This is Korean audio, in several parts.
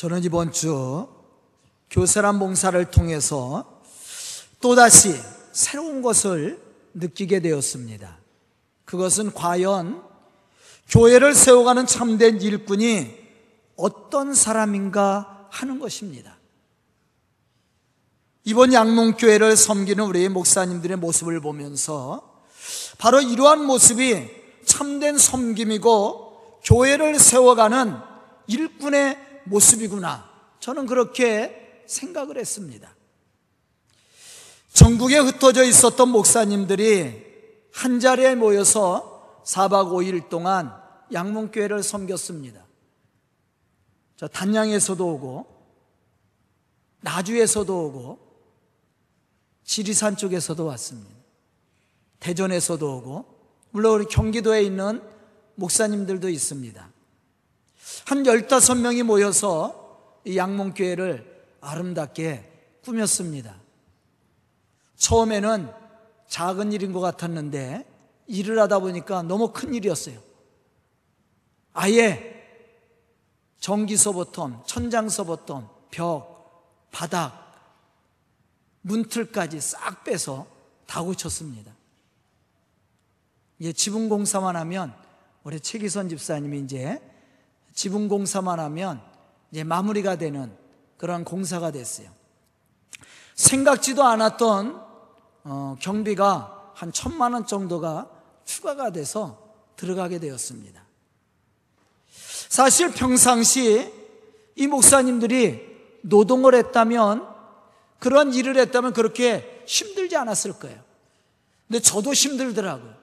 저는 이번 주 교사란 봉사를 통해서 또다시 새로운 것을 느끼게 되었습니다. 그것은 과연 교회를 세워가는 참된 일꾼이 어떤 사람인가 하는 것입니다. 이번 양농교회를 섬기는 우리 목사님들의 모습을 보면서 바로 이러한 모습이 참된 섬김이고 교회를 세워가는 일꾼의 모습이구나. 저는 그렇게 생각을 했습니다. 전국에 흩어져 있었던 목사님들이 한 자리에 모여서 4박 5일 동안 양문교회를 섬겼습니다. 저 단양에서도 오고, 나주에서도 오고, 지리산 쪽에서도 왔습니다. 대전에서도 오고, 물론 우리 경기도에 있는 목사님들도 있습니다. 한 15명이 모여서 이 양몽교회를 아름답게 꾸몄습니다. 처음에는 작은 일인 것 같았는데 일을 하다 보니까 너무 큰 일이었어요. 아예 전기서부터 천장서부터 벽, 바닥, 문틀까지 싹 빼서 다 고쳤습니다. 이제 지붕 공사만 하면 우리 최기선 집사님이 이제 지붕 공사만 하면 이제 마무리가 되는 그런 공사가 됐어요. 생각지도 않았던 어, 경비가 한 천만 원 정도가 추가가 돼서 들어가게 되었습니다. 사실 평상시 이 목사님들이 노동을 했다면 그런 일을 했다면 그렇게 힘들지 않았을 거예요. 근데 저도 힘들더라고요.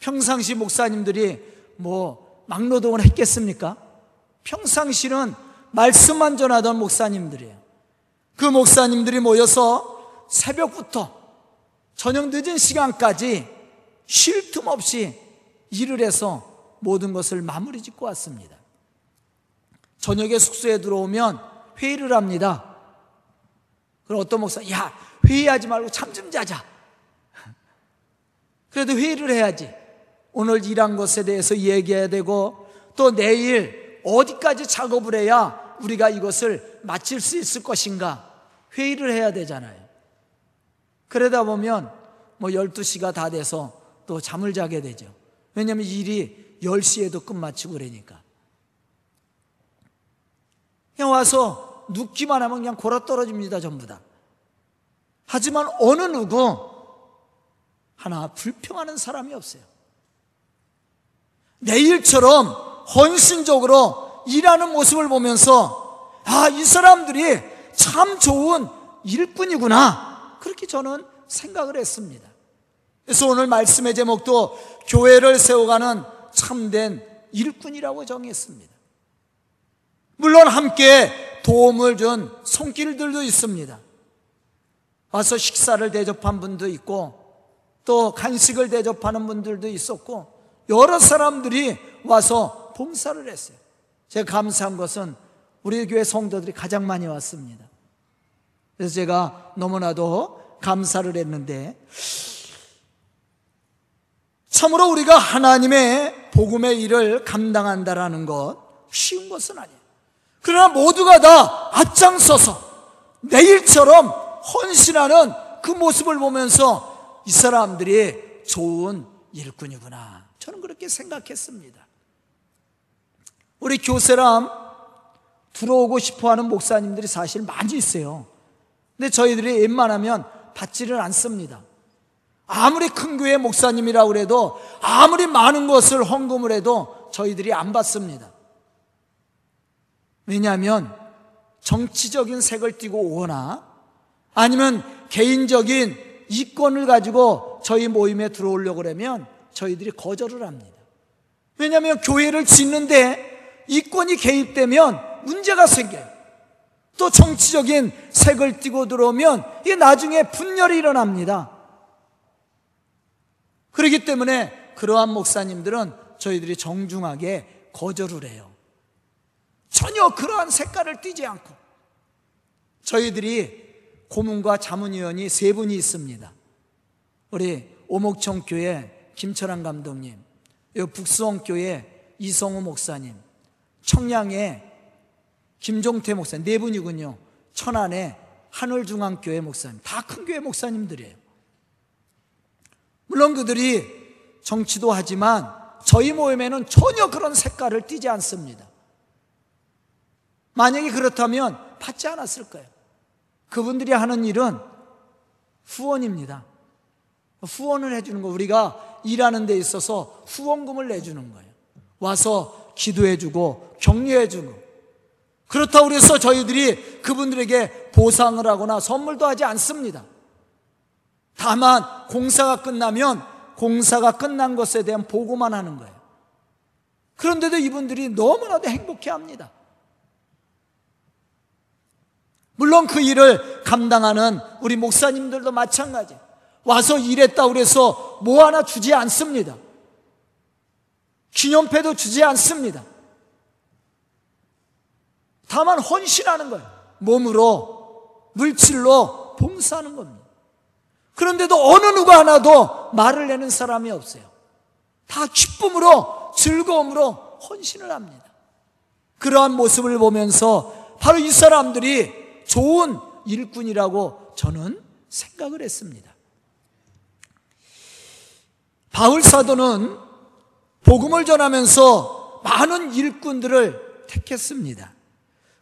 평상시 목사님들이 뭐 막노동을 했겠습니까? 평상시는 말씀만 전하던 목사님들이에요. 그 목사님들이 모여서 새벽부터 저녁 늦은 시간까지 쉴 틈 없이 일을 해서 모든 것을 마무리 짓고 왔습니다. 저녁에 숙소에 들어오면 회의를 합니다. 그럼 어떤 목사, 야, 회의하지 말고 잠 좀 자자. 그래도 회의를 해야지. 오늘 일한 것에 대해서 얘기해야 되고, 또 내일 어디까지 작업을 해야 우리가 이것을 마칠 수 있을 것인가 회의를 해야 되잖아요. 그러다 보면 뭐 12시가 다 돼서 또 잠을 자게 되죠. 왜냐하면 일이 10시에도 끝마치고 그러니까. 그냥 와서 눕기만 하면 그냥 골아 떨어집니다, 전부 다. 하지만 어느 누구 하나 불평하는 사람이 없어요. 내일처럼 헌신적으로 일하는 모습을 보면서 아, 이 사람들이 참 좋은 일꾼이구나. 그렇게 저는 생각을 했습니다. 그래서 오늘 말씀의 제목도 교회를 세워가는 참된 일꾼이라고 정했습니다. 물론 함께 도움을 준 손길들도 있습니다. 와서 식사를 대접한 분도 있고 또 간식을 대접하는 분들도 있었고 여러 사람들이 와서 봉사를 했어요. 제가 감사한 것은 우리 교회 성도들이 가장 많이 왔습니다. 그래서 제가 너무나도 감사를 했는데 참으로 우리가 하나님의 복음의 일을 감당한다라는 것 쉬운 것은 아니에요. 그러나 모두가 다 앞장서서 내일처럼 헌신하는 그 모습을 보면서 이 사람들이 좋은 일꾼이구나. 저는 그렇게 생각했습니다. 우리 교세람 들어오고 싶어 하는 목사님들이 사실 많이 있어요. 근데 저희들이 웬만하면 받지를 않습니다. 아무리 큰 교회 목사님이라고 해도 아무리 많은 것을 헌금을 해도 저희들이 안 받습니다. 왜냐하면 정치적인 색을 띠고 오거나 아니면 개인적인 이권을 가지고 저희 모임에 들어오려고 그러면 저희들이 거절을 합니다. 왜냐하면 교회를 짓는데 이권이 개입되면 문제가 생겨요. 또 정치적인 색을 띠고 들어오면 이게 나중에 분열이 일어납니다. 그렇기 때문에 그러한 목사님들은 저희들이 정중하게 거절을 해요. 전혀 그러한 색깔을 띠지 않고 저희들이 고문과 자문위원이 세 분이 있습니다. 우리 오목청 교회 김철환 감독님, 북수원 교회 이성우 목사님, 청량의 김종태 목사님 네 분이군요. 천안에 하늘중앙교회 목사님 다 큰 교회 목사님들이에요. 물론 그들이 정치도 하지만 저희 모임에는 전혀 그런 색깔을 띠지 않습니다. 만약에 그렇다면 받지 않았을 거예요. 그분들이 하는 일은 후원입니다. 후원을 해주는 거 우리가 일하는 데 있어서 후원금을 내주는 거예요. 와서 기도해주고 격려해주고 그렇다고 해서 저희들이 그분들에게 보상을 하거나 선물도 하지 않습니다. 다만 공사가 끝나면 공사가 끝난 것에 대한 보고만 하는 거예요. 그런데도 이분들이 너무나도 행복해 합니다. 물론 그 일을 감당하는 우리 목사님들도 마찬가지. 와서 일했다 그래서 뭐 하나 주지 않습니다. 기념패도 주지 않습니다. 다만 헌신하는 거예요. 몸으로, 물질로 봉사하는 겁니다. 그런데도 어느 누가 하나도 말을 내는 사람이 없어요. 다 기쁨으로, 즐거움으로 헌신을 합니다. 그러한 모습을 보면서 바로 이 사람들이 좋은 일꾼이라고 저는 생각을 했습니다. 바울 사도는 복음을 전하면서 많은 일꾼들을 택했습니다.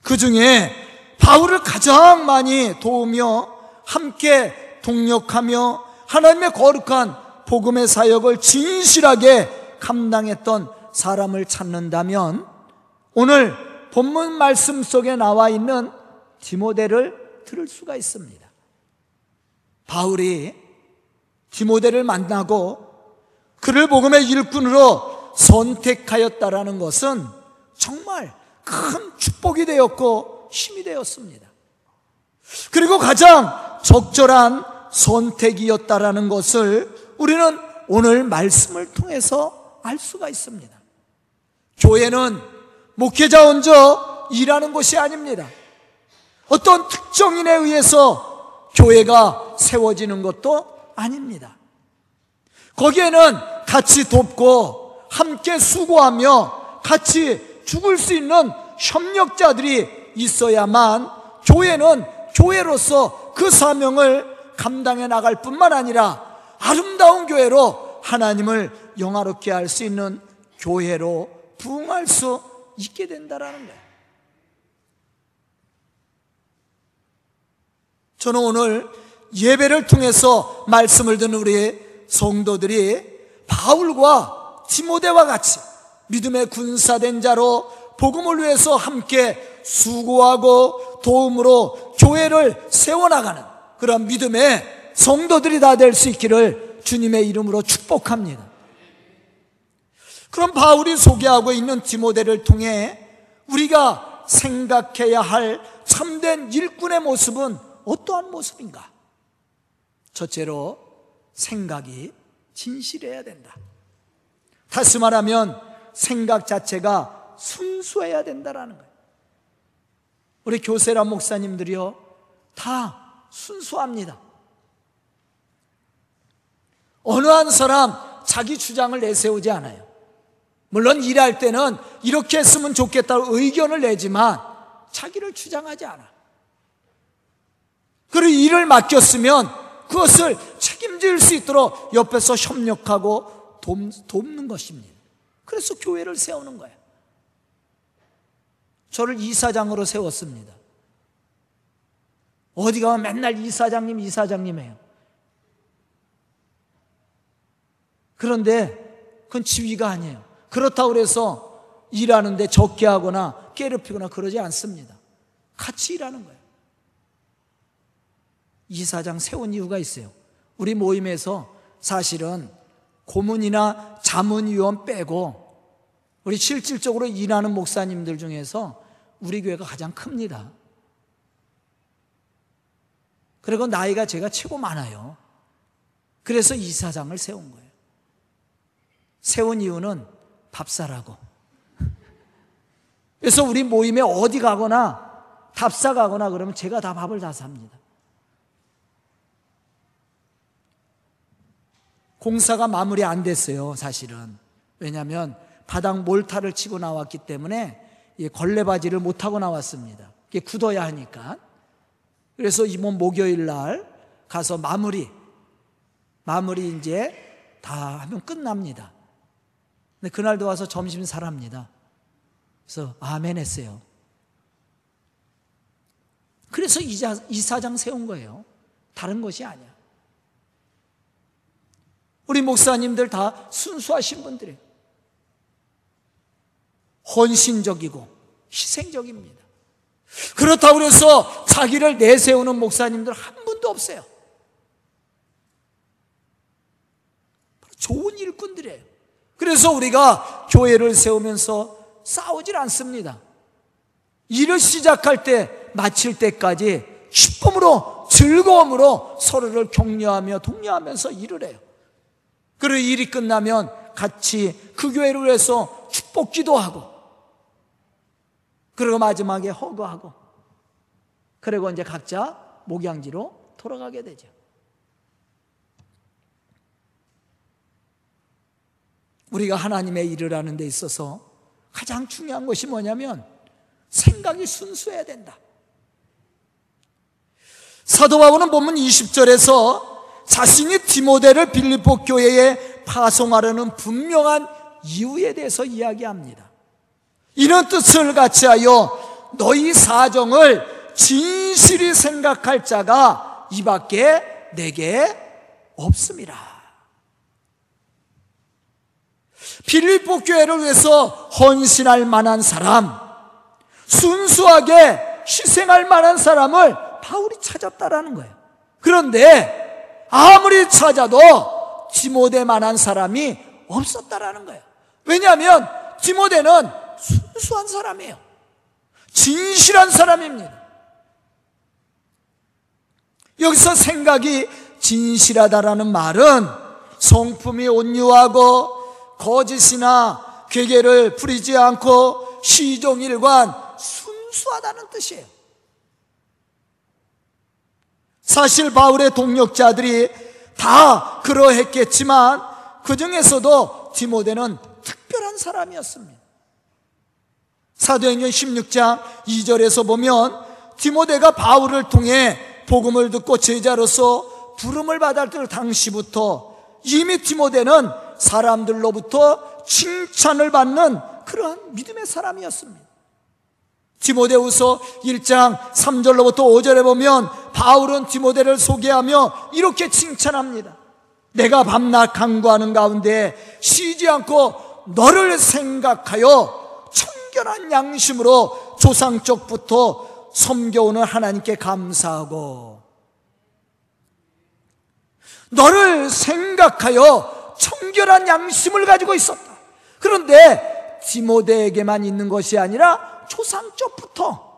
그 중에 바울을 가장 많이 도우며 함께 동력하며 하나님의 거룩한 복음의 사역을 진실하게 감당했던 사람을 찾는다면 오늘 본문 말씀 속에 나와 있는 디모데를 들을 수가 있습니다. 바울이 디모데를 만나고 그를 복음의 일꾼으로 선택하였다라는 것은 정말 큰 축복이 되었고 힘이 되었습니다. 그리고 가장 적절한 선택이었다라는 것을 우리는 오늘 말씀을 통해서 알 수가 있습니다. 교회는 목회자 혼자 일하는 곳이 아닙니다. 어떤 특정인에 의해서 교회가 세워지는 것도 아닙니다. 거기에는 같이 돕고 함께 수고하며 같이 죽을 수 있는 협력자들이 있어야만 교회는 교회로서 그 사명을 감당해 나갈 뿐만 아니라 아름다운 교회로 하나님을 영화롭게 할 수 있는 교회로 부흥할 수 있게 된다라는 거예요. 저는 오늘 예배를 통해서 말씀을 듣는 우리 성도들이 바울과 디모데와 같이 믿음의 군사된 자로 복음을 위해서 함께 수고하고 도움으로 교회를 세워나가는 그런 믿음의 성도들이 다 될 수 있기를 주님의 이름으로 축복합니다. 그럼 바울이 소개하고 있는 디모데를 통해 우리가 생각해야 할 참된 일꾼의 모습은 어떠한 모습인가? 첫째로 생각이 진실해야 된다. 다시 말하면 생각 자체가 순수해야 된다라는 거예요. 우리 교세라 목사님들이요, 다 순수합니다. 어느 한 사람 자기 주장을 내세우지 않아요. 물론 일할 때는 이렇게 했으면 좋겠다고 의견을 내지만 자기를 주장하지 않아. 그리고 일을 맡겼으면 그것을 책임질 수 있도록 옆에서 협력하고 돕는 것입니다. 그래서 교회를 세우는 거예요. 저를 이사장으로 세웠습니다. 어디 가면 맨날 이사장님, 이사장님 해요. 그런데 그건 지위가 아니에요. 그렇다고 해서 일하는데 적게 하거나 깨르피거나 그러지 않습니다. 같이 일하는 거예요. 이사장 세운 이유가 있어요. 우리 모임에서 사실은 고문이나 자문위원 빼고 우리 실질적으로 일하는 목사님들 중에서 우리 교회가 가장 큽니다. 그리고 나이가 제가 최고 많아요. 그래서 이사장을 세운 거예요. 세운 이유는 밥 사라고. 그래서 우리 모임에 어디 가거나 답사 가거나 그러면 제가 다 밥을 다 삽니다. 공사가 마무리 안 됐어요, 사실은. 왜냐하면 바닥 몰타를 치고 나왔기 때문에 걸레 바지를 못 하고 나왔습니다. 이게 굳어야 하니까. 그래서 이번 목요일 날 가서 마무리 마무리 이제 다 하면 끝납니다. 근데 그날도 와서 점심 사랍니다. 그래서 아멘 했어요. 그래서 이자, 이사장 세운 거예요. 다른 것이 아니야. 우리 목사님들 다 순수하신 분들이에요. 헌신적이고 희생적입니다. 그렇다고 해서 자기를 내세우는 목사님들 한 분도 없어요. 좋은 일꾼들이에요. 그래서 우리가 교회를 세우면서 싸우질 않습니다. 일을 시작할 때, 마칠 때까지 기쁨으로, 즐거움으로 서로를 격려하며 독려하면서 일을 해요. 그리고 일이 끝나면 같이 그 교회를 위해서 축복 기도하고, 그리고 마지막에 허거하고, 그리고 이제 각자 목양지로 돌아가게 되죠. 우리가 하나님의 일을 하는 데 있어서 가장 중요한 것이 뭐냐면 생각이 순수해야 된다. 사도 바울은 본문 20절에서 자신이 디모데를 빌립보 교회에 파송하려는 분명한 이유에 대해서 이야기합니다. 이런 뜻을 같이 하여 너희 사정을 진실히 생각할 자가 이 밖에 내게 없습니다. 빌립보 교회를 위해서 헌신할 만한 사람, 순수하게 희생할 만한 사람을 바울이 찾았다라는 거예요. 그런데 아무리 찾아도 디모데만한 사람이 없었다라는 거예요. 왜냐하면 디모데는 순수한 사람이에요. 진실한 사람입니다. 여기서 생각이 진실하다라는 말은 성품이 온유하고 거짓이나 괴계를 부리지 않고 시종일관 순수하다는 뜻이에요. 사실 바울의 동력자들이 다 그러했겠지만 그 중에서도 디모데는 특별한 사람이었습니다. 사도행전 16장 2절에서 보면 디모데가 바울을 통해 복음을 듣고 제자로서 부름을 받을 당시부터 이미 디모데는 사람들로부터 칭찬을 받는 그러한 믿음의 사람이었습니다. 디모데후서 1장 3절로부터 5절에 보면 바울은 디모데를 소개하며 이렇게 칭찬합니다. 내가 밤낮 강구하는 가운데 쉬지 않고 너를 생각하여 청결한 양심으로 조상 쪽부터 섬겨오는 하나님께 감사하고 너를 생각하여 청결한 양심을 가지고 있었다. 그런데 디모데에게만 있는 것이 아니라 초상적부터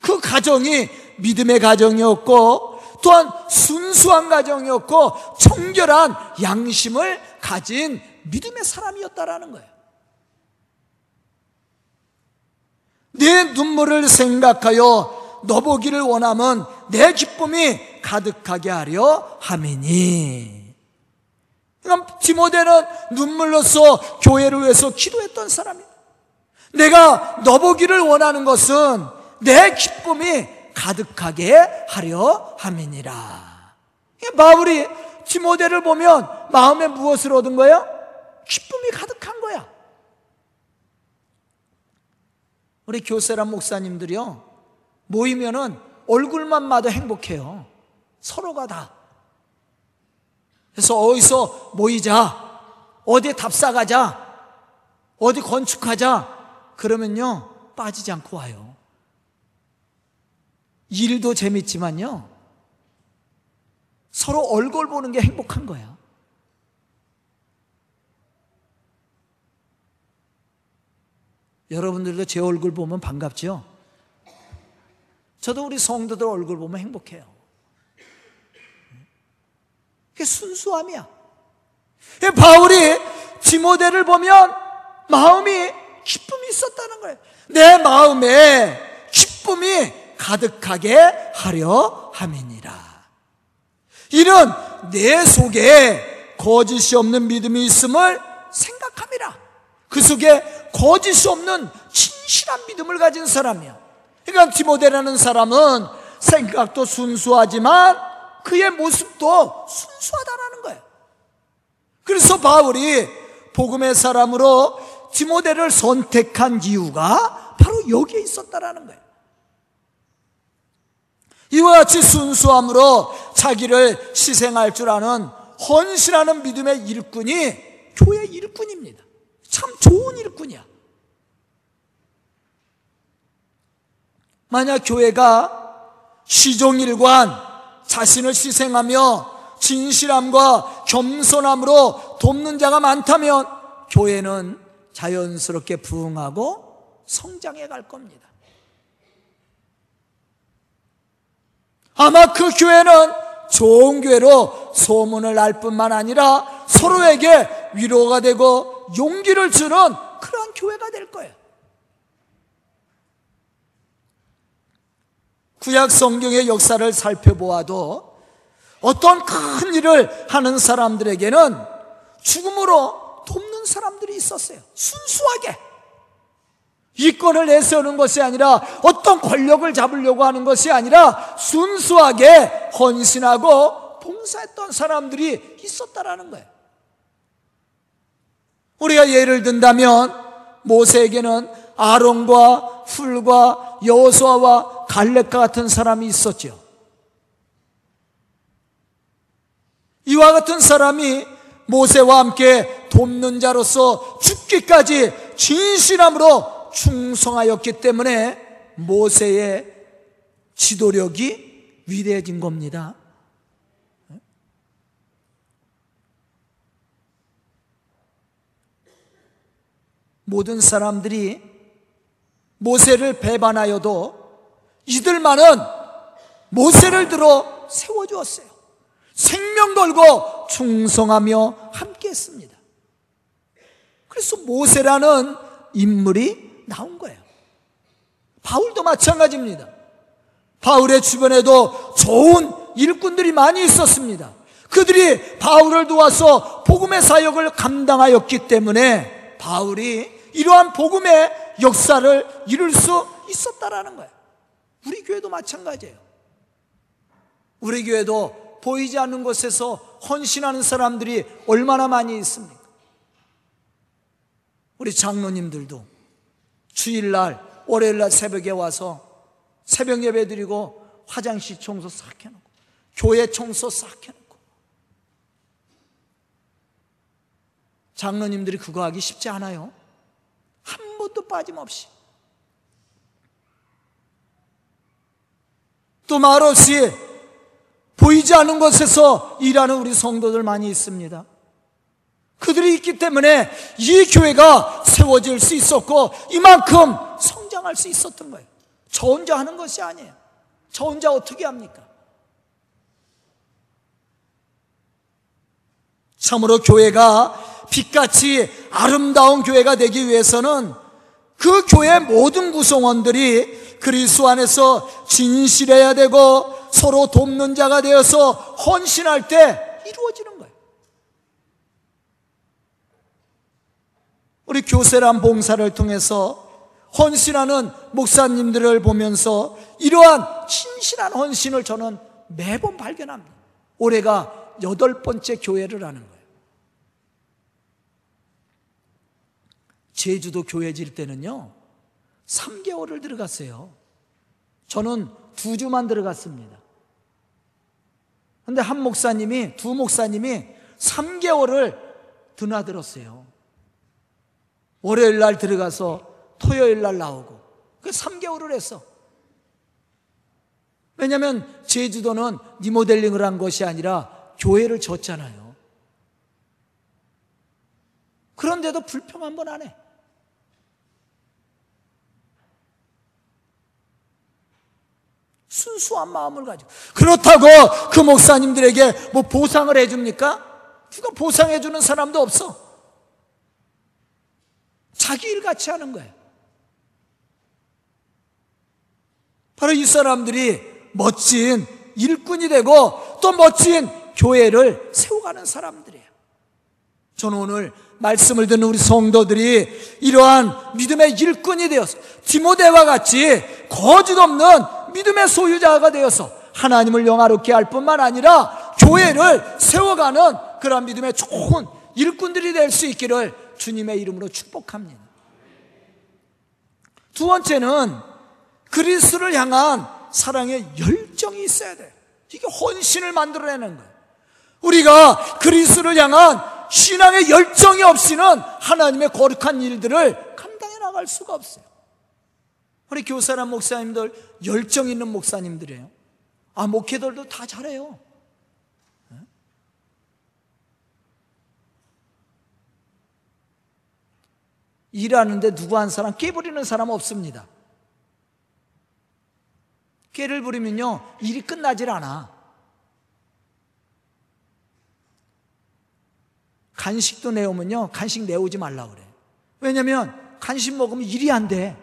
그 가정이 믿음의 가정이었고 또한 순수한 가정이었고 청결한 양심을 가진 믿음의 사람이었다라는 거예요. 내 눈물을 생각하여 너보기를 원함은 내 기쁨이 가득하게 하려 함이니. 그러니까 디모데는 눈물로써 교회를 위해서 기도했던 사람이다. 내가 너보기를 원하는 것은 내 기쁨이 가득하게 하려 함이니라. 바울이 디모데를 보면 마음에 무엇을 얻은 거예요? 기쁨이 가득한 거야. 우리 교세란 목사님들이요. 모이면은 얼굴만 봐도 행복해요. 서로가 다. 그래서 어디서 모이자. 어디 답사 가자. 어디 건축하자. 그러면요. 빠지지 않고 와요. 일도 재밌지만요. 서로 얼굴 보는 게 행복한 거야. 여러분들도 제 얼굴 보면 반갑죠? 저도 우리 성도들 얼굴 보면 행복해요. 그게 순수함이야. 바울이 디모데를 보면 마음이 기쁨이 있었다는 거예요. 내 마음에 기쁨이 가득하게 하려 함이니라. 이는 내 속에 거짓이 없는 믿음이 있음을 생각함이라. 그 속에 거짓이 없는 확실한 믿음을 가진 사람이야. 그러니까 디모데라는 사람은 생각도 순수하지만 그의 모습도 순수하다라는 거예요. 그래서 바울이 복음의 사람으로 디모데를 선택한 이유가 바로 여기에 있었다라는 거예요. 이와 같이 순수함으로 자기를 희생할 줄 아는 헌신하는 믿음의 일꾼이 교회 일꾼입니다. 참 좋은 일꾼이야. 만약 교회가 시종일관 자신을 희생하며 진실함과 겸손함으로 돕는 자가 많다면 교회는 자연스럽게 부흥하고 성장해 갈 겁니다. 아마 그 교회는 좋은 교회로 소문을 날 뿐만 아니라 서로에게 위로가 되고 용기를 주는 그러한 교회가 될 거예요. 구약 성경의 역사를 살펴보아도 어떤 큰 일을 하는 사람들에게는 죽음으로 돕는 사람들이 있었어요. 순수하게. 이권을 내세우는 것이 아니라 어떤 권력을 잡으려고 하는 것이 아니라 순수하게 헌신하고 봉사했던 사람들이 있었다라는 거예요. 우리가 예를 든다면 모세에게는 아론과 풀과 여호수아와 갈렙과 같은 사람이 있었죠. 이와 같은 사람이 모세와 함께 돕는 자로서 죽기까지 진실함으로 충성하였기 때문에 모세의 지도력이 위대해진 겁니다. 모든 사람들이 모세를 배반하여도 이들만은 모세를 들어 세워주었어요. 생명 걸고 충성하며 함께 했습니다. 그래서 모세라는 인물이 나온 거예요. 바울도 마찬가지입니다. 바울의 주변에도 좋은 일꾼들이 많이 있었습니다. 그들이 바울을 도와서 복음의 사역을 감당하였기 때문에 바울이 이러한 복음의 역사를 이룰 수 있었다라는 거예요. 우리 교회도 마찬가지예요. 우리 교회도 보이지 않는 곳에서 헌신하는 사람들이 얼마나 많이 있습니까? 우리 장로님들도 주일날, 월요일날 새벽에 와서 새벽 예배 드리고 화장실 청소 싹 해놓고 교회 청소 싹 해놓고 장로님들이 그거 하기 쉽지 않아요. 한 번도 빠짐없이 또 말없이 보이지 않는 곳에서 일하는 우리 성도들 많이 있습니다. 그들이 있기 때문에 이 교회가 세워질 수 있었고 이만큼 성장할 수 있었던 거예요. 저 혼자 하는 것이 아니에요. 저 혼자 어떻게 합니까? 참으로 교회가 빛같이 아름다운 교회가 되기 위해서는 그 교회 모든 구성원들이 그리스도 안에서 진실해야 되고 서로 돕는 자가 되어서 헌신할 때 이루어지는 거예요. 우리 교세란 봉사를 통해서 헌신하는 목사님들을 보면서 이러한 신실한 헌신을 저는 매번 발견합니다. 올해가 여덟 번째 교회를 하는 거예요. 제주도 교회 질 때는요, 3개월을 들어갔어요. 저는 두 주만 들어갔습니다. 근데 한 목사님이, 두 목사님이 3개월을 드나들었어요. 월요일 날 들어가서 토요일 날 나오고. 그 3개월을 했어. 왜냐면 제주도는 리모델링을 한 것이 아니라 교회를 졌잖아요. 그런데도 불평 한 번 안 해. 순수한 마음을 가지고. 그렇다고 그 목사님들에게 뭐 보상을 해줍니까? 누가 보상해주는 사람도 없어. 자기 일 같이 하는 거예요. 바로 이 사람들이 멋진 일꾼이 되고 또 멋진 교회를 세워가는 사람들이에요. 저는 오늘 말씀을 듣는 우리 성도들이 이러한 믿음의 일꾼이 되어서 디모데와 같이 거짓 없는 믿음의 소유자가 되어서 하나님을 영화롭게 할 뿐만 아니라 교회를 세워가는 그런 믿음의 좋은 일꾼들이 될 수 있기를 주님의 이름으로 축복합니다. 두 번째는 그리스를 향한 사랑의 열정이 있어야 돼. 이게 헌신을 만들어내는 거예요. 우리가 그리스를 향한 신앙의 열정이 없이는 하나님의 거룩한 일들을 감당해 나갈 수가 없어요. 우리 교사란 목사님들 열정 있는 목사님들이에요. 아, 목회들도 다 잘해요. 일하는데 누구 한 사람 깨 부리는 사람 없습니다. 깨를 부리면요, 일이 끝나질 않아. 간식도 내오면요, 간식 내오지 말라 그래. 왜냐면 간식 먹으면 일이 안 돼.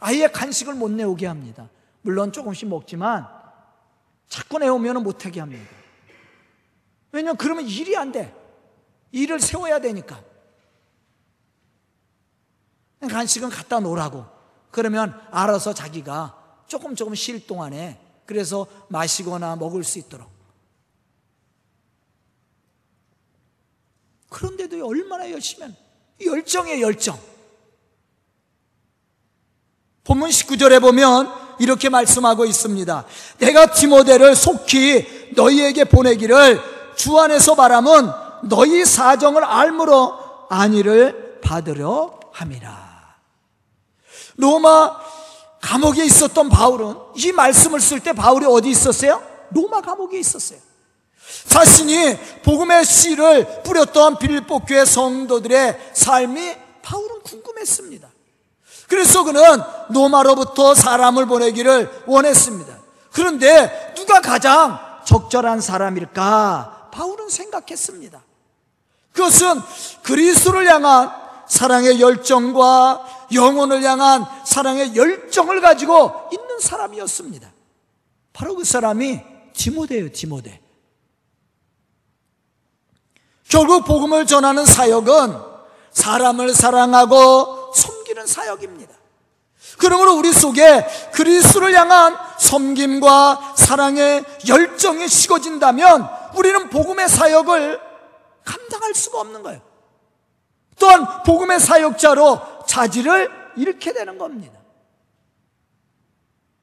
아예 간식을 못 내오게 합니다. 물론 조금씩 먹지만 자꾸 내오면 못하게 합니다. 왜냐면 그러면 일이 안 돼. 일을 세워야 되니까. 간식은 갖다 놓으라고. 그러면 알아서 자기가 조금 조금 쉴 동안에 그래서 마시거나 먹을 수 있도록. 그런데도 얼마나 열심히 열정의 열정. 본문 19절에 보면 이렇게 말씀하고 있습니다. 내가 디모데를 속히 너희에게 보내기를 주 안에서 바람은 너희 사정을 알므로 안위를 받으려 함이라. 로마 감옥에 있었던 바울은 이 말씀을 쓸 때 바울이 어디 있었어요? 로마 감옥에 있었어요. 자신이 복음의 씨를 뿌렸던 빌립보 교회 성도들의 삶이 바울은 궁금했습니다. 그래서 그는 로마로부터 사람을 보내기를 원했습니다. 그런데 누가 가장 적절한 사람일까? 바울은 생각했습니다. 그것은 그리스도를 향한 사랑의 열정과 영혼을 향한 사랑의 열정을 가지고 있는 사람이었습니다. 바로 그 사람이 디모데예요, 디모데. 결국 복음을 전하는 사역은 사람을 사랑하고 섬 기는 사역입니다. 그러므로 우리 속에 그리스도를 향한 섬김과 사랑의 열정이 식어진다면 우리는 복음의 사역을 감당할 수가 없는 거예요. 또한 복음의 사역자로 자질을 잃게 되는 겁니다.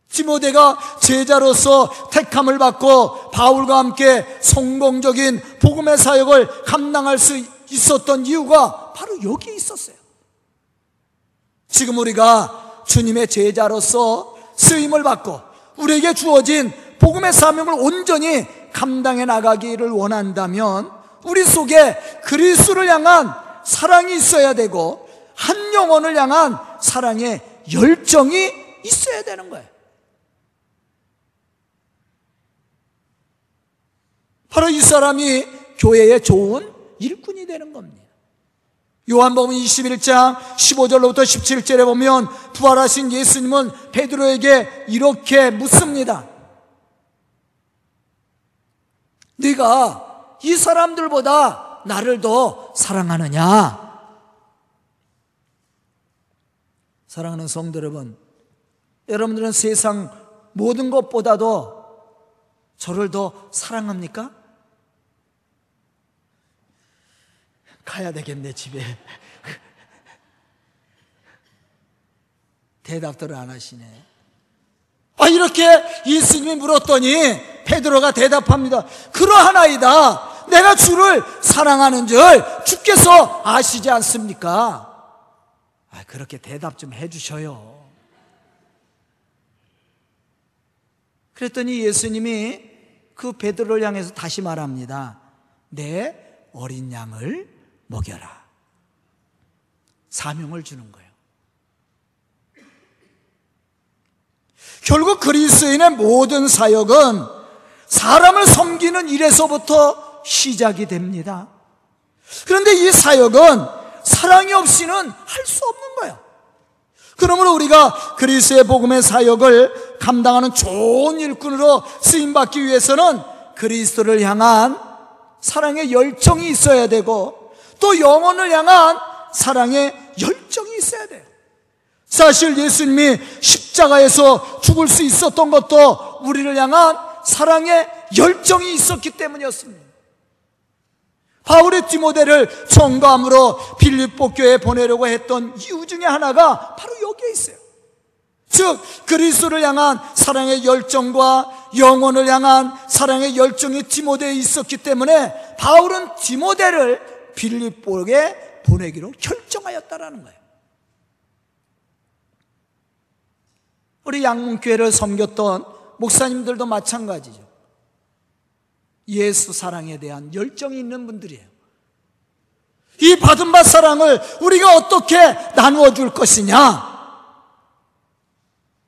디모데가 제자로서 택함을 받고 바울과 함께 성공적인 복음의 사역을 감당할 수 있었던 이유가 바로 여기에 있었어요. 지금 우리가 주님의 제자로서 쓰임을 받고 우리에게 주어진 복음의 사명을 온전히 감당해 나가기를 원한다면 우리 속에 그리스도를 향한 사랑이 있어야 되고 한 영혼을 향한 사랑의 열정이 있어야 되는 거예요. 바로 이 사람이 교회의 좋은 일꾼이 되는 겁니다. 요한복음 21장 15절로부터 17절에 보면 부활하신 예수님은 베드로에게 이렇게 묻습니다. 네가 이 사람들보다 나를 더 사랑하느냐? 사랑하는 성도 여러분, 여러분들은 세상 모든 것보다도 저를 더 사랑합니까? 가야 되겠네, 집에. 대답들을 안 하시네. 아, 이렇게 예수님이 물었더니 베드로가 대답합니다. 그러하나이다. 내가 주를 사랑하는 줄 주께서 아시지 않습니까? 아, 그렇게 대답 좀 해주셔요. 그랬더니 예수님이 그 베드로를 향해서 다시 말합니다. 내 어린 양을 먹여라. 사명을 주는 거예요. 결국 그리스인의 모든 사역은 사람을 섬기는 일에서부터 시작이 됩니다. 그런데 이 사역은 사랑이 없이는 할 수 없는 거예요. 그러므로 우리가 그리스의 복음의 사역을 감당하는 좋은 일꾼으로 쓰임 받기 위해서는 그리스도를 향한 사랑의 열정이 있어야 되고 또 영혼을 향한 사랑의 열정이 있어야 돼요. 사실 예수님이 십자가에서 죽을 수 있었던 것도 우리를 향한 사랑의 열정이 있었기 때문이었습니다. 바울의 디모데를 정감으로 빌립보 교회에 보내려고 했던 이유 중에 하나가 바로 여기에 있어요. 즉 그리스도를 향한 사랑의 열정과 영혼을 향한 사랑의 열정이 디모데에 있었기 때문에 바울은 디모데를 빌립보에 보내기로 결정하였다라는 거예요. 우리 양문교회를 섬겼던 목사님들도 마찬가지죠. 예수 사랑에 대한 열정이 있는 분들이에요. 이 받은 바 사랑을 우리가 어떻게 나누어 줄 것이냐?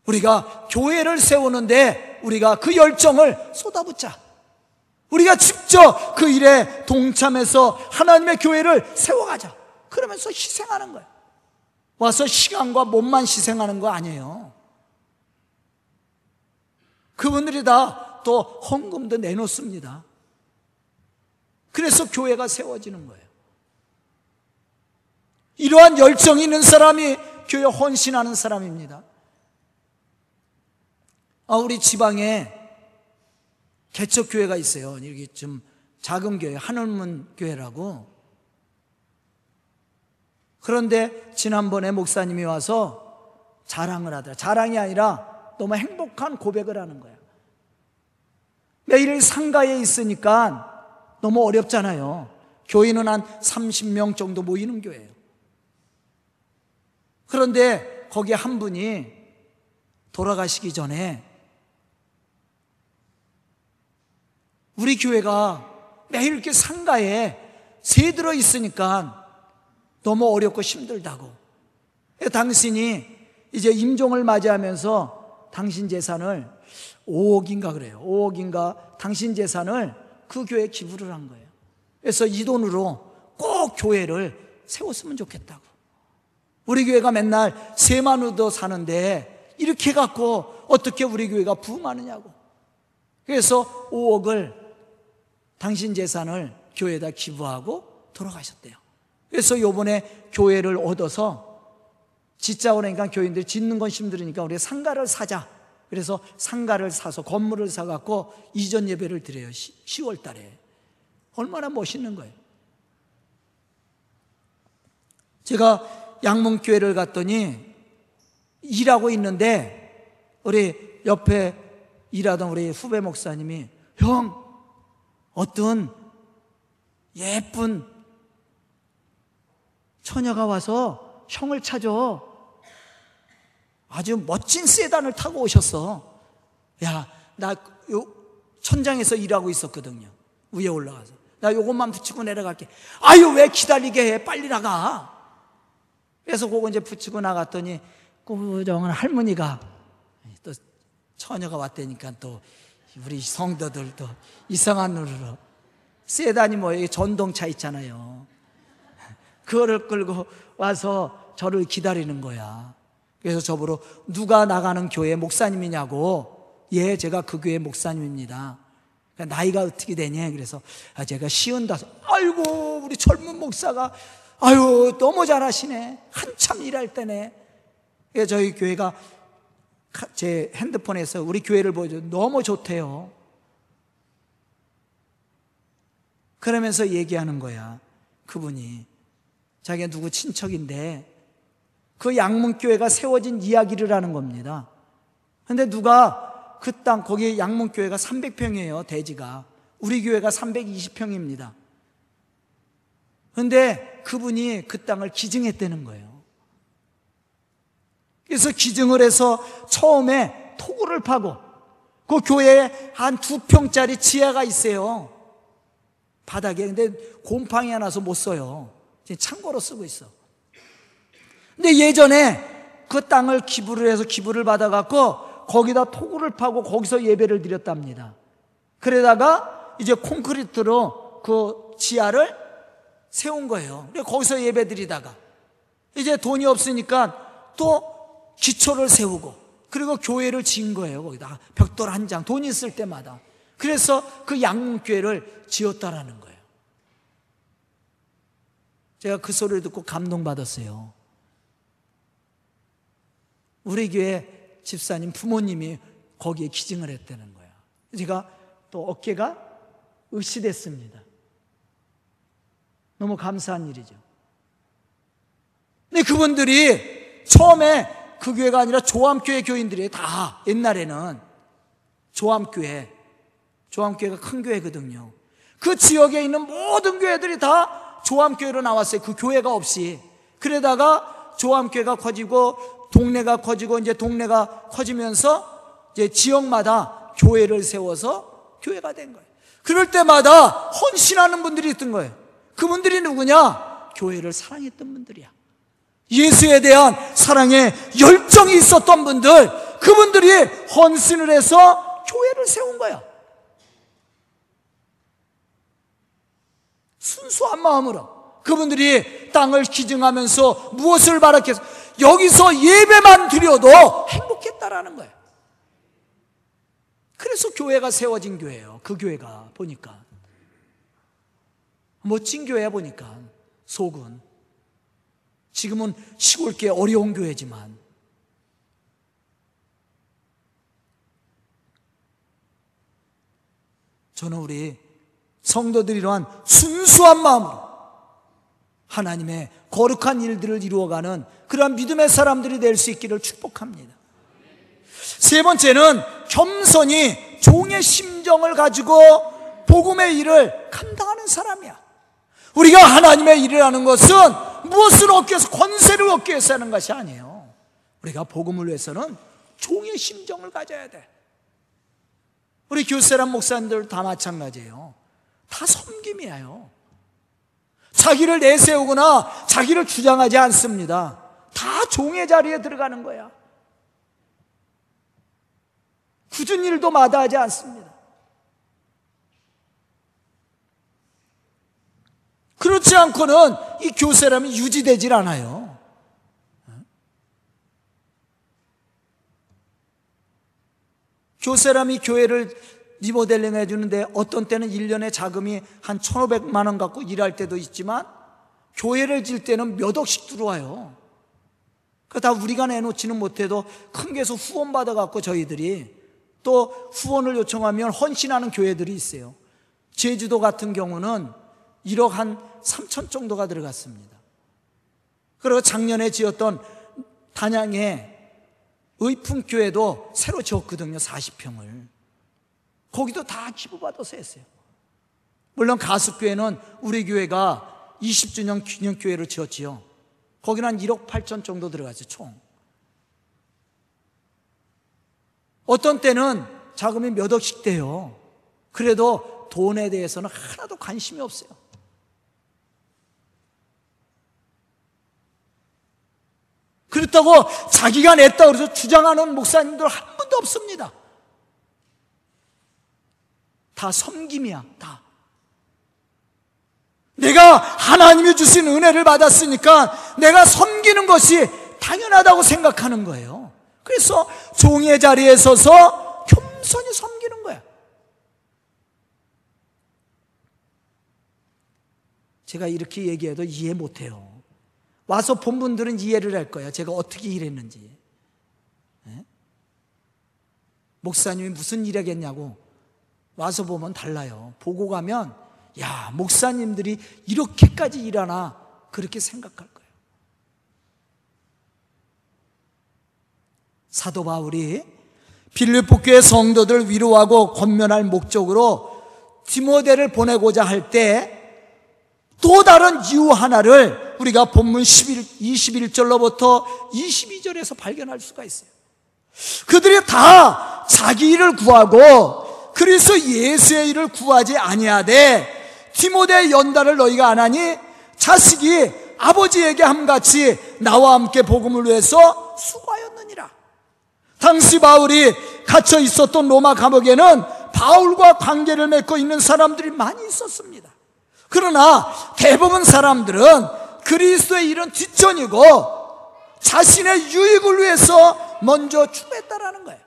우리가 교회를 세우는데 우리가 그 열정을 쏟아붓자. 우리가 직접 그 일에 동참해서 하나님의 교회를 세워가자. 그러면서 희생하는 거예요. 와서 시간과 몸만 희생하는 거 아니에요. 그분들이 다 또 헌금도 내놓습니다. 그래서 교회가 세워지는 거예요. 이러한 열정이 있는 사람이 교회 헌신하는 사람입니다. 아, 우리 지방에 개척 교회가 있어요. 여기 좀 작은 교회, 하늘문 교회라고. 그런데 지난번에 목사님이 와서 자랑을 하더라. 자랑이 아니라 너무 행복한 고백을 하는 거야. 매일 상가에 있으니까 너무 어렵잖아요. 교인은 한 30명 정도 모이는 교회예요. 그런데 거기 한 분이 돌아가시기 전에 우리 교회가 매일 이렇게 상가에 새 들어 있으니까 너무 어렵고 힘들다고. 당신이 이제 임종을 맞이하면서 당신 재산을 5억인가 그래요. 5억인가 당신 재산을 그 교회에 기부를 한 거예요. 그래서 이 돈으로 꼭 교회를 세웠으면 좋겠다고. 우리 교회가 맨날 세만 얻어 사는데 이렇게 갖고 어떻게 우리 교회가 부흥하느냐고. 그래서 5억을 당신 재산을 교회에다 기부하고 돌아가셨대요. 그래서 요번에 교회를 얻어서 짓자 그러니까 교인들 짓는 건 힘들으니까 우리 상가를 사자. 그래서 상가를 사서 건물을 사갖고 이전 예배를 드려요. 10월 달에. 얼마나 멋있는 거예요. 제가 양문교회를 갔더니 일하고 있는데 우리 옆에 일하던 우리 후배 목사님이 형, 어떤 예쁜 처녀가 와서 형을 찾아 아주 멋진 세단을 타고 오셨어. 야, 나 요 천장에서 일하고 있었거든요. 위에 올라가서. 나 요것만 붙이고 내려갈게. 아유, 왜 기다리게 해? 빨리 나가. 그래서 그거 이제 붙이고 나갔더니 꾸정한 할머니가 또 처녀가 왔다니까 또 우리 성도들도 이상한 눈으로 세단이 뭐예요? 전동차 있잖아요. 그거를 끌고 와서 저를 기다리는 거야. 그래서 저보러 누가 나가는 교회 목사님이냐고. 예, 제가 그 교회 목사님입니다. 그러니까 나이가 어떻게 되냐? 그래서 아, 제가 시은다섯. 아이고, 우리 젊은 목사가 아유, 너무 잘하시네. 한참 일할 때네. 저희 교회가 제 핸드폰에서 우리 교회를 보여줘. 너무 좋대요. 그러면서 얘기하는 거야. 그분이. 자기가 누구 친척인데 그 양문교회가 세워진 이야기를 하는 겁니다. 근데 누가 그 땅, 거기 양문교회가 300평이에요, 대지가. 우리 교회가 320평입니다. 근데 그분이 그 땅을 기증했다는 거예요. 그래서 기증을 해서 처음에 토구를 파고 그 교회에 한 두 평짜리 지하가 있어요. 바닥에. 근데 곰팡이 하나서 못 써요. 창고로 쓰고 있어. 근데 예전에 그 땅을 기부를 해서 기부를 받아갖고 거기다 토구를 파고 거기서 예배를 드렸답니다. 그러다가 이제 콘크리트로 그 지하를 세운 거예요. 거기서 예배 드리다가 이제 돈이 없으니까 또 기초를 세우고 그리고 교회를 지은 거예요. 거기다 벽돌 한 장, 돈 있을 때마다. 그래서 그 양문교회를 지었다라는 거예요. 제가 그 소리를 듣고 감동받았어요. 우리 교회 집사님 부모님이 거기에 기증을 했다는 거야. 제가 또 어깨가 으시됐습니다. 너무 감사한 일이죠. 근데 그분들이 처음에 그 교회가 아니라 조암교회 교인들이 다 옛날에는 조암교회, 조암교회가 큰 교회거든요. 그 지역에 있는 모든 교회들이 다 조암교회로 나왔어요. 그 교회가 없이. 그러다가 조암교회가 커지고 동네가 커지고 이제 동네가 커지면서 이제 지역마다 교회를 세워서 교회가 된 거예요. 그럴 때마다 헌신하는 분들이 있던 거예요. 그분들이 누구냐? 교회를 사랑했던 분들이야. 예수에 대한 사랑에 열정이 있었던 분들, 그분들이 헌신을 해서 교회를 세운 거야. 순수한 마음으로. 그분들이 땅을 기증하면서 무엇을 바랐겠어? 여기서 예배만 드려도 행복했다라는 거예요. 그래서 교회가 세워진 교회예요. 그 교회가 보니까. 멋진 교회야 보니까. 속은. 지금은 시골계 어려운 교회지만. 저는 우리 성도들이 이러한 순수한 마음으로 하나님의 거룩한 일들을 이루어가는 그러한 믿음의 사람들이 될 수 있기를 축복합니다. 세 번째는 겸손히 종의 심정을 가지고 복음의 일을 감당하는 사람이야. 우리가 하나님의 일을 하는 것은 무엇을 얻기 위해서 권세를 얻기 위해서 하는 것이 아니에요. 우리가 복음을 위해서는 종의 심정을 가져야 돼. 우리 교세란 목사님들 다 마찬가지예요. 다 섬김이에요. 자기를 내세우거나 자기를 주장하지 않습니다. 다 종의 자리에 들어가는 거야. 굳은 일도 마다하지 않습니다. 그렇지 않고는 이 교세람이 유지되질 않아요. 교세람이 교회를 리모델링 해주는데 어떤 때는 1년에 자금이 한 1,500만 원 갖고 일할 때도 있지만 교회를 질 때는 몇 억씩 들어와요. 그다 우리가 내놓지는 못해도 큰 개수 후원 받아갖고 저희들이 또 후원을 요청하면 헌신하는 교회들이 있어요. 제주도 같은 경우는 1억 한 3천 정도가 들어갔습니다. 그리고 작년에 지었던 단양의 의풍교회도 새로 지었거든요. 40평을. 거기도 다 기부받아서 했어요. 물론 가습교회는 우리 교회가 20주년 기념교회를 지었지요. 거기는 한 1억 8천 정도 들어갔어요, 총. 어떤 때는 자금이 몇 억씩 돼요. 그래도 돈에 대해서는 하나도 관심이 없어요. 그렇다고 자기가 냈다 그래서 주장하는 목사님들 한 분도 없습니다. 다 섬김이야, 다. 내가 하나님이 주신 은혜를 받았으니까 내가 섬기는 것이 당연하다고 생각하는 거예요. 그래서 종의 자리에 서서 겸손히 섬기는 거야. 제가 이렇게 얘기해도 이해 못해요. 와서 본 분들은 이해를 할 거예요. 제가 어떻게 일했는지. 네? 목사님이 무슨 일 하겠냐고 와서 보면 달라요. 보고 가면 야 목사님들이 이렇게까지 일하나 그렇게 생각할 거예요. 사도 바울이 빌립보 교회 성도들 위로하고 권면할 목적으로 디모데를 보내고자 할 때 또 다른 이유 하나를 우리가 본문 11, 21절로부터 22절에서 발견할 수가 있어요. 그들이 다 자기 일을 구하고 그래서 예수의 일을 구하지 아니하되 디모데의 연단을 너희가 안 하니 자식이 아버지에게 함같이 나와 함께 복음을 위해서 수고하였느니라. 당시 바울이 갇혀 있었던 로마 감옥에는 바울과 관계를 맺고 있는 사람들이 많이 있었습니다. 그러나 대부분 사람들은 그리스도의 일은 뒷전이고 자신의 유익을 위해서 먼저 추구했다라는 거예요.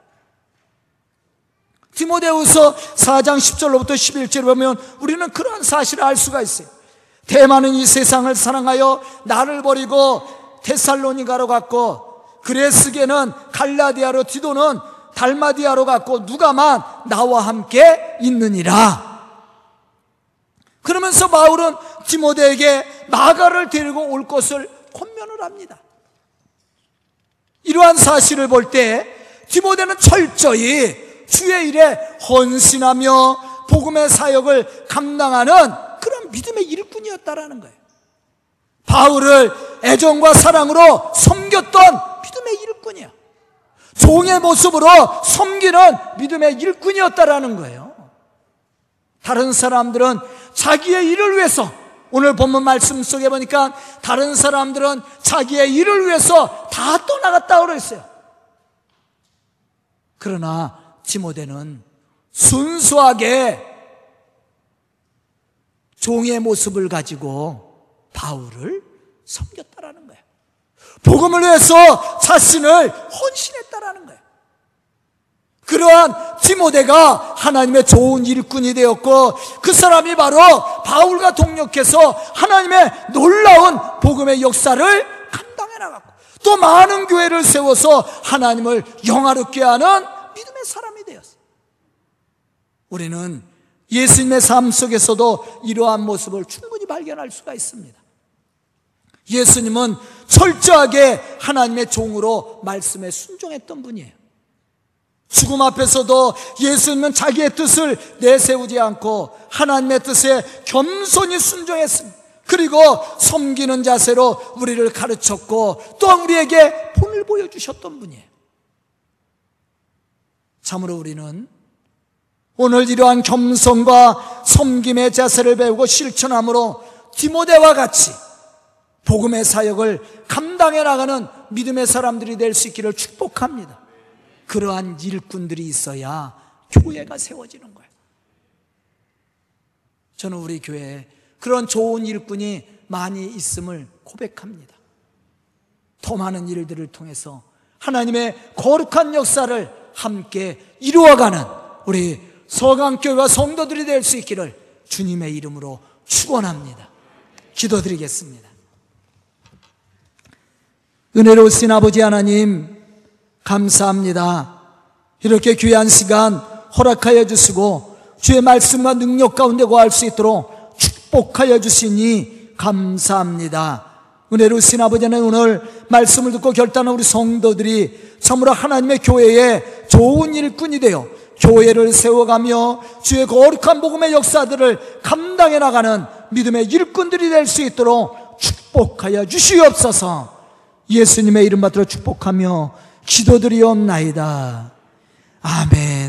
디모데후서 4장 10절로부터 11절에 보면 우리는 그런 사실을 알 수가 있어요. 대만은 이 세상을 사랑하여 나를 버리고 테살로니가로 갔고 그레스게는 갈라디아로 디도는 달마디아로 갔고 누가만 나와 함께 있느니라. 그러면서 바울은 디모데에게 마가를 데리고 올 것을 권면을 합니다. 이러한 사실을 볼 때 디모데는 철저히 주의 일에 헌신하며 복음의 사역을 감당하는 그런 믿음의 일꾼이었다라는 거예요. 바울을 애정과 사랑으로 섬겼던 믿음의 일꾼이야. 종의 모습으로 섬기는 믿음의 일꾼이었다라는 거예요. 다른 사람들은 자기의 일을 위해서 오늘 본문 말씀 속에 보니까 다른 사람들은 자기의 일을 위해서 다 떠나갔다고 그랬어요. 그러나 디모데는 순수하게 종의 모습을 가지고 바울을 섬겼다라는 거예요. 복음을 위해서 자신을 헌신했다라는. 그러한 디모데가 하나님의 좋은 일꾼이 되었고 그 사람이 바로 바울과 동력해서 하나님의 놀라운 복음의 역사를 감당해 나갔고 또 많은 교회를 세워서 하나님을 영화롭게 하는 믿음의 사람이 되었어요. 우리는 예수님의 삶 속에서도 이러한 모습을 충분히 발견할 수가 있습니다. 예수님은 철저하게 하나님의 종으로 말씀에 순종했던 분이에요. 죽음 앞에서도 예수님은 자기의 뜻을 내세우지 않고 하나님의 뜻에 겸손히 순종했습니다. 그리고 섬기는 자세로 우리를 가르쳤고 또 우리에게 본을 보여주셨던 분이에요. 참으로 우리는 오늘 이러한 겸손과 섬김의 자세를 배우고 실천함으로 디모데와 같이 복음의 사역을 감당해 나가는 믿음의 사람들이 될 수 있기를 축복합니다. 그러한 일꾼들이 있어야 교회가 세워지는 거예요. 저는 우리 교회에 그런 좋은 일꾼이 많이 있음을 고백합니다. 더 많은 일들을 통해서 하나님의 거룩한 역사를 함께 이루어가는 우리 서강교회와 성도들이 될 수 있기를 주님의 이름으로 축원합니다. 기도드리겠습니다. 은혜로우신 아버지 하나님 감사합니다. 이렇게 귀한 시간 허락하여 주시고 주의 말씀과 능력 가운데 거할 수 있도록 축복하여 주시니 감사합니다. 은혜로우신 아버지는 오늘 말씀을 듣고 결단한 우리 성도들이 참으로 하나님의 교회에 좋은 일꾼이 되어 교회를 세워가며 주의 거룩한 복음의 역사들을 감당해 나가는 믿음의 일꾼들이 될 수 있도록 축복하여 주시옵소서 예수님의 이름 받들어 축복하며 기도드리옵나이다. 아멘.